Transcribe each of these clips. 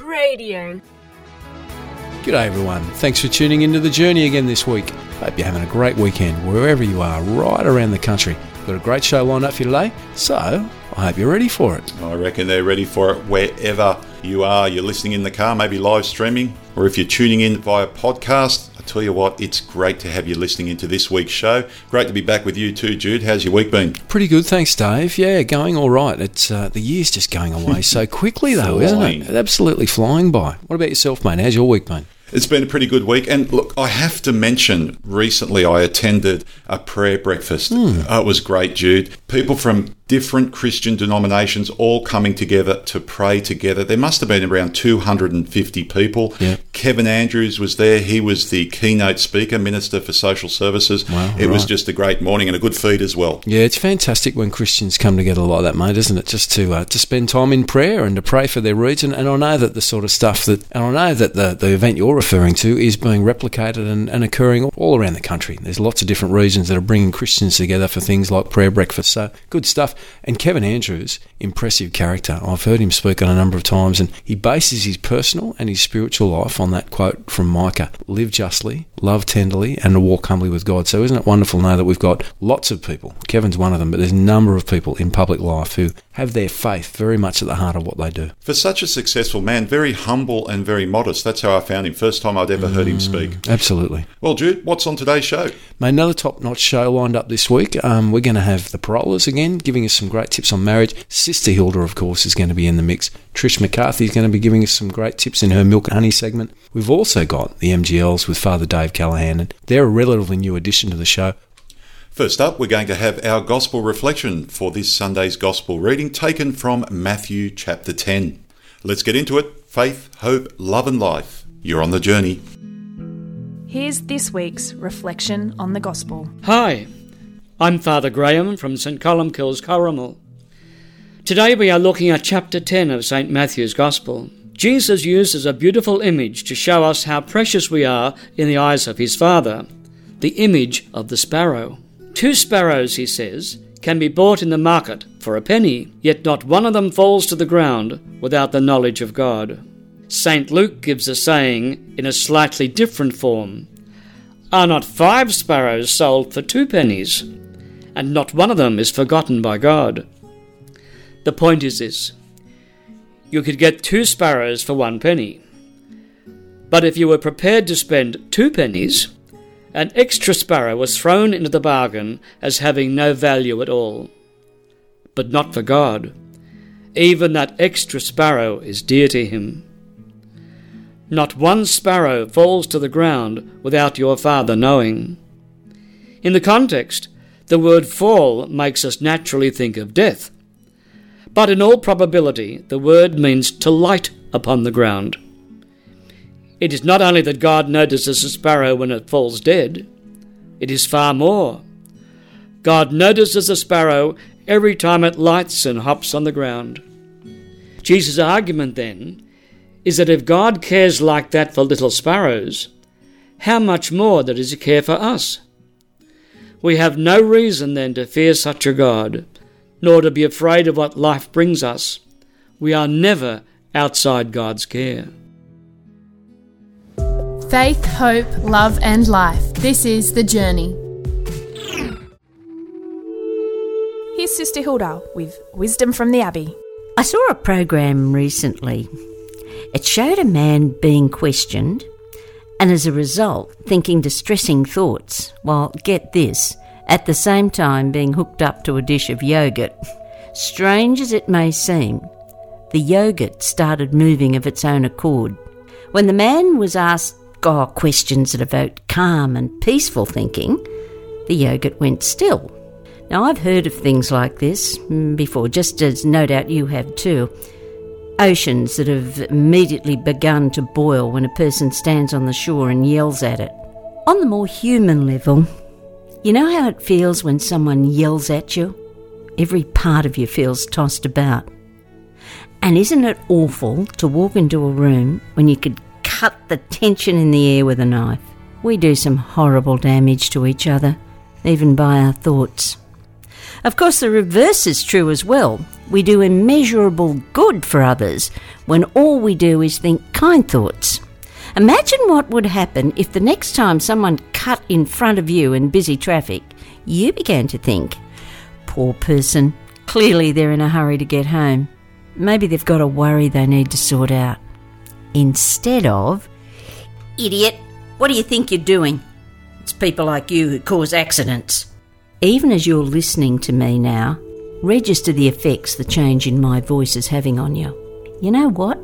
Radio. G'day everyone. Thanks for tuning into the journey again this week. Hope you're having a great weekend wherever you are, right around the country. Got a great show lined up for you today, so I hope you're ready for it. I reckon they're ready for it wherever you are. You're listening in the car, maybe live streaming, or if you're tuning in via podcast. Tell you what, it's great to have you listening into this week's show. Great to be back with you too, Jude. How's your week been? Pretty good, thanks, Dave. Yeah, going all right. It's uh, the year's just going away so quickly, though, isn't it? Absolutely flying by. What about yourself, mate? How's your week been? It's been a pretty good week. And look, I have to mention recently I attended a prayer breakfast. Uh, it was great, Jude. People from different Christian denominations all coming together to pray together. There must have been around 250 people. Yeah. Kevin Andrews was there. He was the keynote speaker, Minister for Social Services. Wow, it was just a great morning and a good feed as well. Yeah, it's fantastic when Christians come together like that, mate, isn't it? Just to uh, to spend time in prayer and to pray for their region. And I know that the sort of stuff that, and I know that the, the event you're referring to is being replicated and, and occurring all around the country. There's lots of different regions that are bringing Christians together for things like prayer breakfast. So good stuff. And Kevin Andrews, impressive character. I've heard him speak on a number of times, and he bases his personal and his spiritual life on that quote from Micah: "Live justly, love tenderly, and walk humbly with God." So isn't it wonderful now that we've got lots of people? Kevin's one of them, but there's a number of people in public life who have their faith very much at the heart of what they do. For such a successful man, very humble and very modest. That's how I found him. First time I'd ever heard him speak. Absolutely. Well, Jude, what's on today's show? Mate, another top-notch show lined up this week. Um, we're going to have the Parolas again, giving us some great tips on marriage. Sister Hilda, of course, is going to be in the mix. Trish McCarthy is going to be giving us some great tips in her Milk and Honey segment. We've also got the MGLs with Father Dave Callaghan, and they're a relatively new addition to the show. First up, we're going to have our gospel reflection for this Sunday's gospel reading taken from Matthew chapter 10. Let's get into it. Faith, hope, love, and life. You're on the journey. Here's this week's reflection on the gospel. Hi, I'm Father Graham from St Columbkille's Corrimal. Today we are looking at chapter 10 of St Matthew's Gospel. Jesus uses a beautiful image to show us how precious we are in the eyes of his Father the image of the sparrow. Two sparrows, he says, can be bought in the market for a penny, yet not one of them falls to the ground without the knowledge of God. St Luke gives a saying in a slightly different form Are not five sparrows sold for two pennies? And not one of them is forgotten by God. The point is this you could get two sparrows for one penny. But if you were prepared to spend two pennies, an extra sparrow was thrown into the bargain as having no value at all. But not for God. Even that extra sparrow is dear to him. Not one sparrow falls to the ground without your Father knowing. In the context, the word fall makes us naturally think of death. But in all probability, the word means to light upon the ground. It is not only that God notices a sparrow when it falls dead, it is far more. God notices a sparrow every time it lights and hops on the ground. Jesus' argument then is that if God cares like that for little sparrows, how much more does he care for us? We have no reason then to fear such a God, nor to be afraid of what life brings us. We are never outside God's care. Faith, hope, love, and life. This is The Journey. Here's Sister Hilda with Wisdom from the Abbey. I saw a program recently. It showed a man being questioned and as a result thinking distressing thoughts while, get this, at the same time being hooked up to a dish of yogurt. Strange as it may seem, the yogurt started moving of its own accord. When the man was asked oh, questions that evoke calm and peaceful thinking, the yogurt went still. Now, I've heard of things like this mm, before, just as no doubt you have too. Oceans that have immediately begun to boil when a person stands on the shore and yells at it. On the more human level, you know how it feels when someone yells at you? Every part of you feels tossed about. And isn't it awful to walk into a room when you could cut the tension in the air with a knife? We do some horrible damage to each other, even by our thoughts. Of course, the reverse is true as well. we do immeasurable good for others when all we do is think kind thoughts. Imagine what would happen if the next time someone cut in front of you in busy traffic, you began to think, poor person, clearly they're in a hurry to get home. Maybe they've got a worry they need to sort out. Instead of, idiot, what do you think you're doing? It's people like you who cause accidents. Even as you're listening to me now, register the effects the change in my voice is having on you. You know what?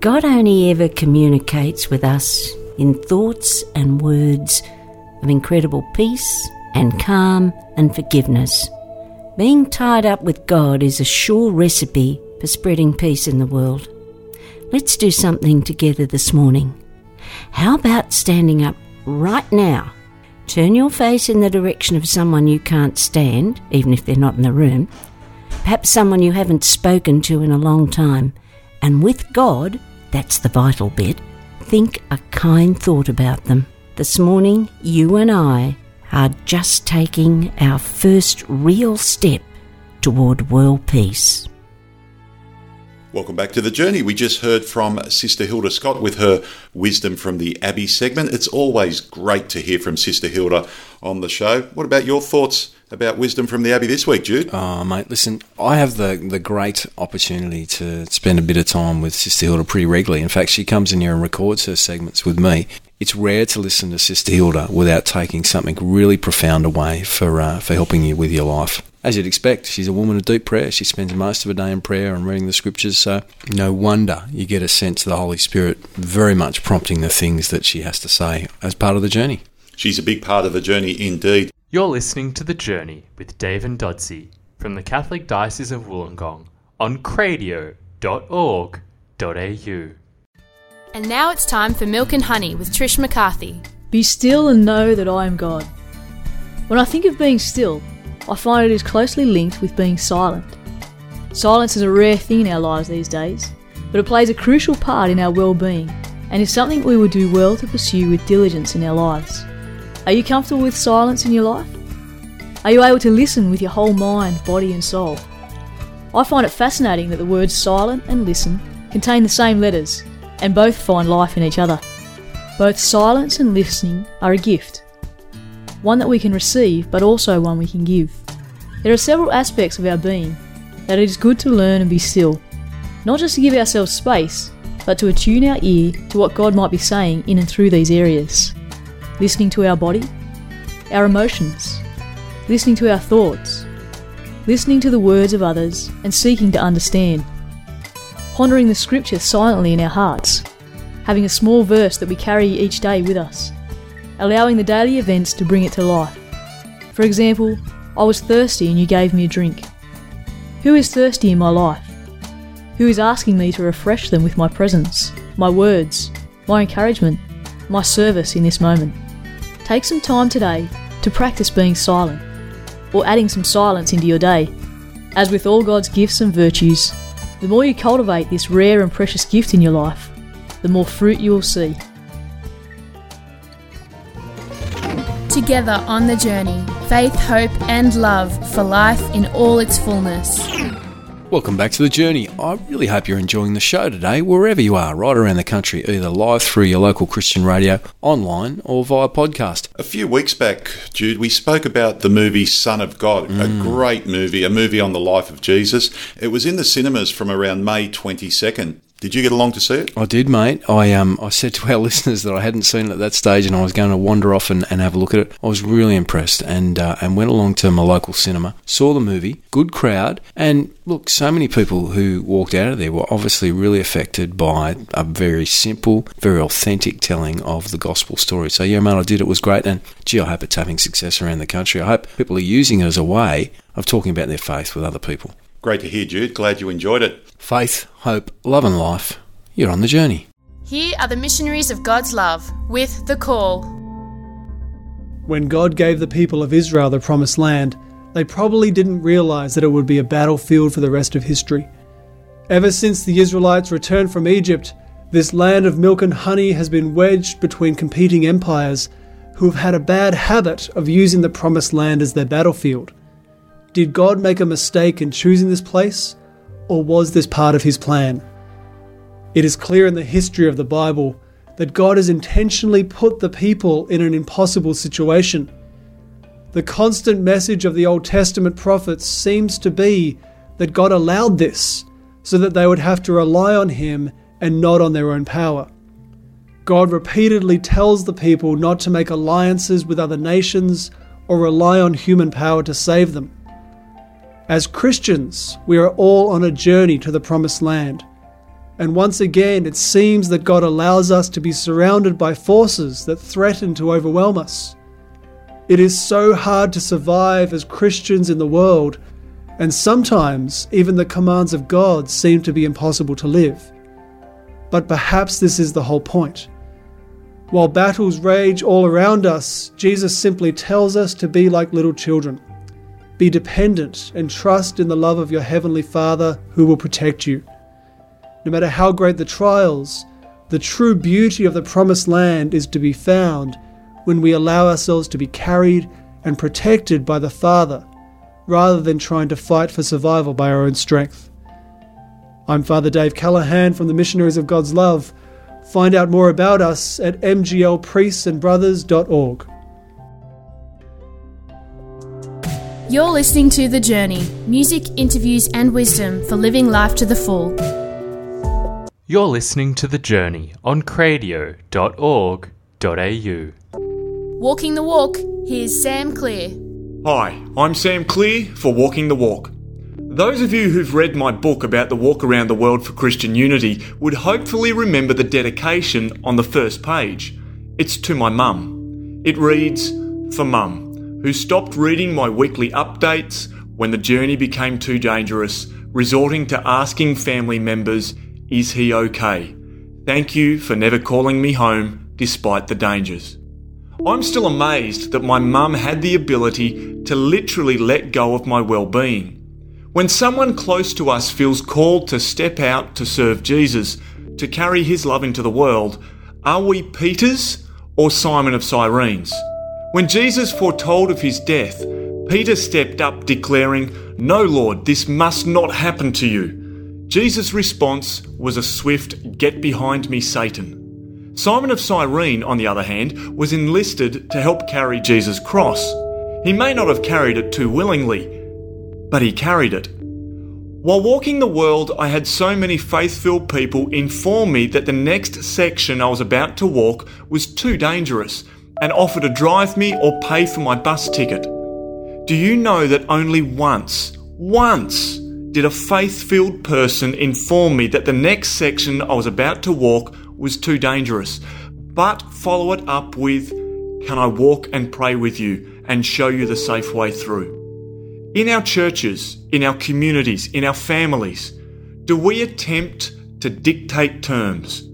God only ever communicates with us in thoughts and words of incredible peace and calm and forgiveness. Being tied up with God is a sure recipe for spreading peace in the world. Let's do something together this morning. How about standing up right now? Turn your face in the direction of someone you can't stand, even if they're not in the room, perhaps someone you haven't spoken to in a long time, and with God, that's the vital bit, think a kind thought about them. This morning, you and I are just taking our first real step toward world peace. Welcome back to the journey. We just heard from Sister Hilda Scott with her wisdom from the Abbey segment. It's always great to hear from Sister Hilda on the show. What about your thoughts about wisdom from the Abbey this week, Jude? Oh, mate, listen, I have the, the great opportunity to spend a bit of time with Sister Hilda pretty regularly. In fact, she comes in here and records her segments with me. It's rare to listen to Sister Hilda without taking something really profound away for, uh, for helping you with your life. As you'd expect, she's a woman of deep prayer. She spends most of her day in prayer and reading the scriptures, so no wonder you get a sense of the Holy Spirit very much prompting the things that she has to say as part of the journey. She's a big part of the journey indeed. You're listening to The Journey with Dave and Dodsey from the Catholic Diocese of Wollongong on cradio.org.au. And now it's time for Milk and Honey with Trish McCarthy. Be still and know that I am God. When I think of being still, I find it is closely linked with being silent. Silence is a rare thing in our lives these days, but it plays a crucial part in our well being and is something we would do well to pursue with diligence in our lives. Are you comfortable with silence in your life? Are you able to listen with your whole mind, body, and soul? I find it fascinating that the words silent and listen contain the same letters, and both find life in each other. Both silence and listening are a gift, one that we can receive, but also one we can give. There are several aspects of our being that it is good to learn and be still, not just to give ourselves space, but to attune our ear to what God might be saying in and through these areas. Listening to our body, our emotions, listening to our thoughts, listening to the words of others, and seeking to understand. Pondering the scripture silently in our hearts, having a small verse that we carry each day with us, allowing the daily events to bring it to life. For example, I was thirsty and you gave me a drink. Who is thirsty in my life? Who is asking me to refresh them with my presence, my words, my encouragement, my service in this moment? Take some time today to practice being silent, or adding some silence into your day. As with all God's gifts and virtues, the more you cultivate this rare and precious gift in your life, the more fruit you will see. Together on the journey, faith, hope, and love for life in all its fullness. Welcome back to the journey. I really hope you're enjoying the show today, wherever you are, right around the country, either live through your local Christian radio, online, or via podcast. A few weeks back, Jude, we spoke about the movie Son of God, a mm. great movie, a movie on the life of Jesus. It was in the cinemas from around May 22nd. Did you get along to see it? I did, mate. I um I said to our listeners that I hadn't seen it at that stage, and I was going to wander off and, and have a look at it. I was really impressed, and uh, and went along to my local cinema, saw the movie, good crowd, and look, so many people who walked out of there were obviously really affected by a very simple, very authentic telling of the gospel story. So yeah, mate, I did. It was great, and gee, I hope it's having success around the country. I hope people are using it as a way of talking about their faith with other people. Great to hear, Jude. Glad you enjoyed it. Faith, hope, love, and life. You're on the journey. Here are the missionaries of God's love with The Call. When God gave the people of Israel the promised land, they probably didn't realize that it would be a battlefield for the rest of history. Ever since the Israelites returned from Egypt, this land of milk and honey has been wedged between competing empires who have had a bad habit of using the promised land as their battlefield. Did God make a mistake in choosing this place? or was this part of his plan? It is clear in the history of the Bible that God has intentionally put the people in an impossible situation. The constant message of the Old Testament prophets seems to be that God allowed this so that they would have to rely on Him and not on their own power. God repeatedly tells the people not to make alliances with other nations or rely on human power to save them. As Christians, we are all on a journey to the Promised Land. And once again, it seems that God allows us to be surrounded by forces that threaten to overwhelm us. It is so hard to survive as Christians in the world, and sometimes even the commands of God seem to be impossible to live. But perhaps this is the whole point. While battles rage all around us, Jesus simply tells us to be like little children. Be dependent and trust in the love of your Heavenly Father who will protect you. No matter how great the trials, the true beauty of the Promised Land is to be found when we allow ourselves to be carried and protected by the Father rather than trying to fight for survival by our own strength. I'm Father Dave Callaghan from the Missionaries of God's Love. Find out more about us at mglpriestsandbrothers.org. You're listening to The Journey music, interviews, and wisdom for living life to the full. You're listening to The Journey on cradio.org.au. Walking the Walk, here's Sam Clear. Hi, I'm Sam Clear for Walking the Walk. Those of you who've read my book about the walk around the world for Christian unity would hopefully remember the dedication on the first page. It's to my mum. It reads, For Mum, who stopped reading my weekly updates when the journey became too dangerous, resorting to asking family members, Is he okay? Thank you for never calling me home despite the dangers. I'm still amazed that my mum had the ability to literally let go of my well-being. When someone close to us feels called to step out to serve Jesus, to carry his love into the world, are we Peter's or Simon of Cyrene's? When Jesus foretold of his death, Peter stepped up declaring, No, Lord, this must not happen to you. Jesus' response was a swift, Get behind me, Satan. Simon of Cyrene, on the other hand, was enlisted to help carry Jesus' cross. He may not have carried it too willingly, but he carried it. While walking the world, I had so many faith filled people inform me that the next section I was about to walk was too dangerous and offer to drive me or pay for my bus ticket. Do you know that only once, once, did a faith filled person inform me that the next section I was about to walk was too dangerous, but follow it up with, Can I walk and pray with you and show you the safe way through? In our churches, in our communities, in our families, do we attempt to dictate terms?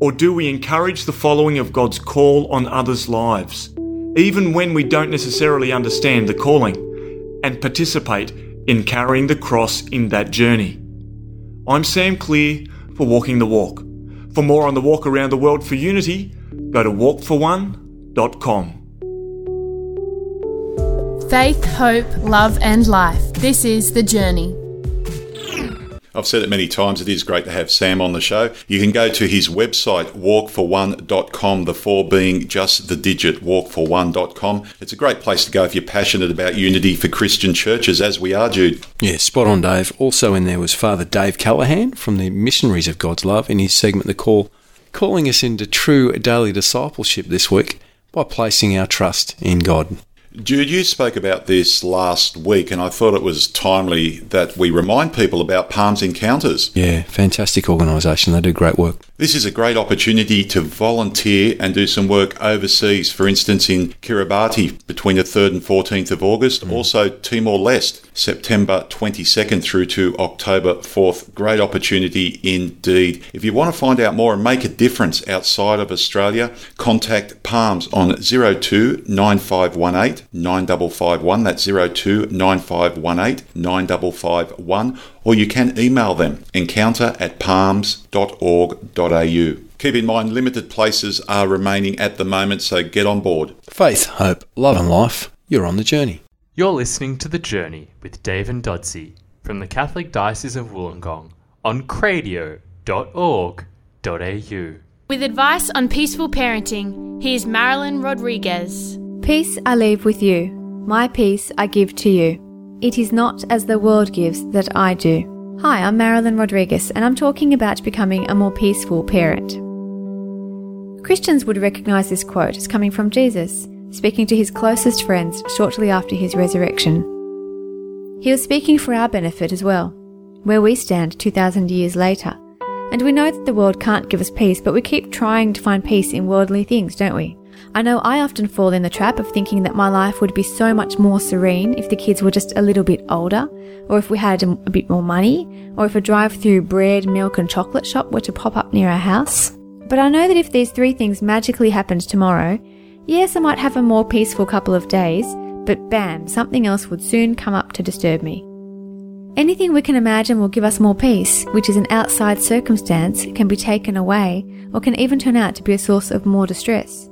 Or do we encourage the following of God's call on others' lives, even when we don't necessarily understand the calling, and participate in carrying the cross in that journey? I'm Sam Clear for Walking the Walk. For more on the walk around the world for unity, go to walkforone.com. Faith, hope, love, and life. This is The Journey. I've said it many times, it is great to have Sam on the show. You can go to his website, walkforone.com, the four being just the digit, walkforone.com. It's a great place to go if you're passionate about unity for Christian churches, as we are, Jude. Yeah, spot on, Dave. Also in there was Father Dave Callaghan from the Missionaries of God's Love in his segment The Call, calling us into true daily discipleship this week by placing our trust in God. Jude, you spoke about this last week, and I thought it was timely that we remind people about Palms Encounters. Yeah, fantastic organisation. They do great work. This is a great opportunity to volunteer and do some work overseas, for instance, in Kiribati between the 3rd and 14th of August, mm. also Timor Leste, September 22nd through to October 4th. Great opportunity indeed. If you want to find out more and make a difference outside of Australia, contact Palms on 02 9518 9551. That's 02 9518 9551. Or you can email them encounter at palms.org.au. Keep in mind, limited places are remaining at the moment, so get on board. Faith, hope, love, and life. You're on the journey. You're listening to The Journey with Dave and Dodsey from the Catholic Diocese of Wollongong on cradio.org.au. With advice on peaceful parenting, here's Marilyn Rodrigues. Peace I leave with you, my peace I give to you. It is not as the world gives that I do. Hi, I'm Marilyn Rodrigues, and I'm talking about becoming a more peaceful parent. Christians would recognize this quote as coming from Jesus, speaking to his closest friends shortly after his resurrection. He was speaking for our benefit as well, where we stand 2,000 years later. And we know that the world can't give us peace, but we keep trying to find peace in worldly things, don't we? I know I often fall in the trap of thinking that my life would be so much more serene if the kids were just a little bit older, or if we had a, bit more money, or if a drive through bread, milk, and chocolate shop were to pop up near our house. But I know that if these three things magically happened tomorrow, yes, I might have a more peaceful couple of days, but bam, something else would soon come up to disturb me. Anything we can imagine will give us more peace, which is an outside circumstance, can be taken away, or can even turn out to be a source of more distress.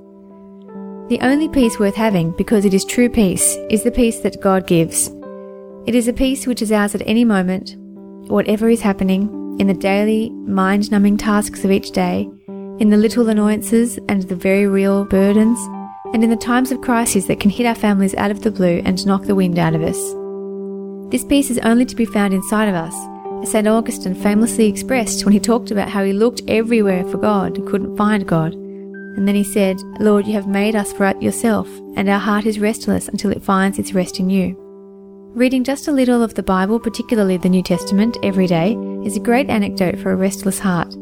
The only peace worth having, because it is true peace, is the peace that God gives. It is a peace which is ours at any moment, whatever is happening, in the daily, mind numbing tasks of each day, in the little annoyances and the very real burdens, and in the times of crises that can hit our families out of the blue and knock the wind out of us. This peace is only to be found inside of us, as St. Augustine famously expressed when he talked about how he looked everywhere for God and couldn't find God. And then he said, Lord, you have made us for yourself, and our heart is restless until it finds its rest in you. Reading just a little of the Bible, particularly the New Testament, every day is a great anecdote for a restless heart,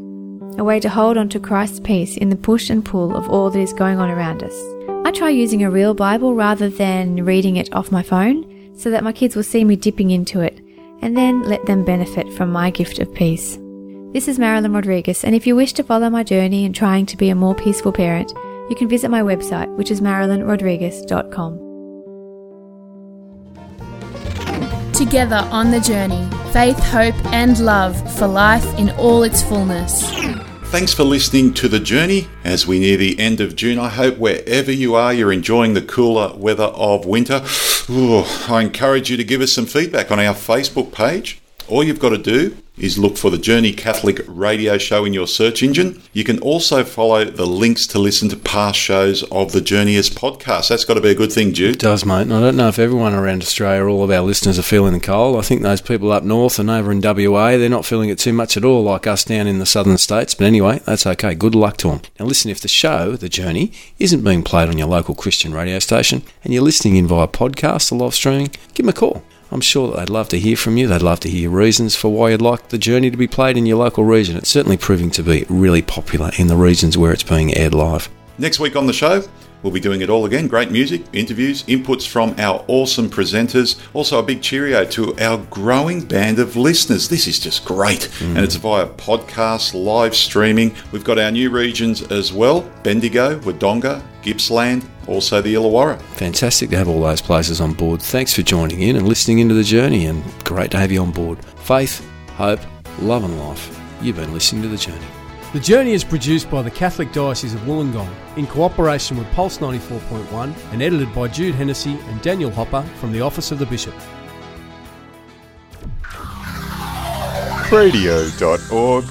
a way to hold on to Christ's peace in the push and pull of all that is going on around us. Try using a real Bible rather than reading it off my phone so that my kids will see me dipping into it and then let them benefit from my gift of peace. This is Marilyn Rodrigues, and if you wish to follow my journey in trying to be a more peaceful parent, you can visit my website, which is marilynrodrigues.com. Together on the journey, faith, hope, and love for life in all its fullness. Thanks for listening to The Journey as we near the end of June. I hope wherever you are, you're enjoying the cooler weather of winter. Ooh, I encourage you to give us some feedback on our Facebook page. All you've got to do is look for the Journey Catholic radio show in your search engine. You can also follow the links to listen to past shows of the Journey as podcast. That's got to be a good thing, Jude. It does, mate. And I don't know if everyone around Australia, all of our listeners, are feeling the cold. I think those people up north and over in WA, they're not feeling it too much at all, like us down in the southern states. But anyway, that's okay. Good luck to them. Now, listen, if the show, The Journey, isn't being played on your local Christian radio station and you're listening in via podcast or live streaming, give them a call. I'm sure that they'd love to hear from you. They'd love to hear your reasons for why you'd like the journey to be played in your local region. It's certainly proving to be really popular in the regions where it's being aired live. Next week on the show, we'll be doing it all again. Great music, interviews, inputs from our awesome presenters. Also, a big cheerio to our growing band of listeners. This is just great. And it's via podcast, live streaming. We've got our new regions as well Bendigo, Wodonga, Gippsland, also the Illawarra. Fantastic to have all those places on board. Thanks for joining in and listening into the journey, and great to have you on board. Faith, hope, love, and life. You've been listening to the journey. The Journey is produced by the Catholic Diocese of Wollongong in cooperation with Pulse 94.1 and edited by Jude Hennessy and Daniel Hopper from the Office of the Bishop. radio.org.au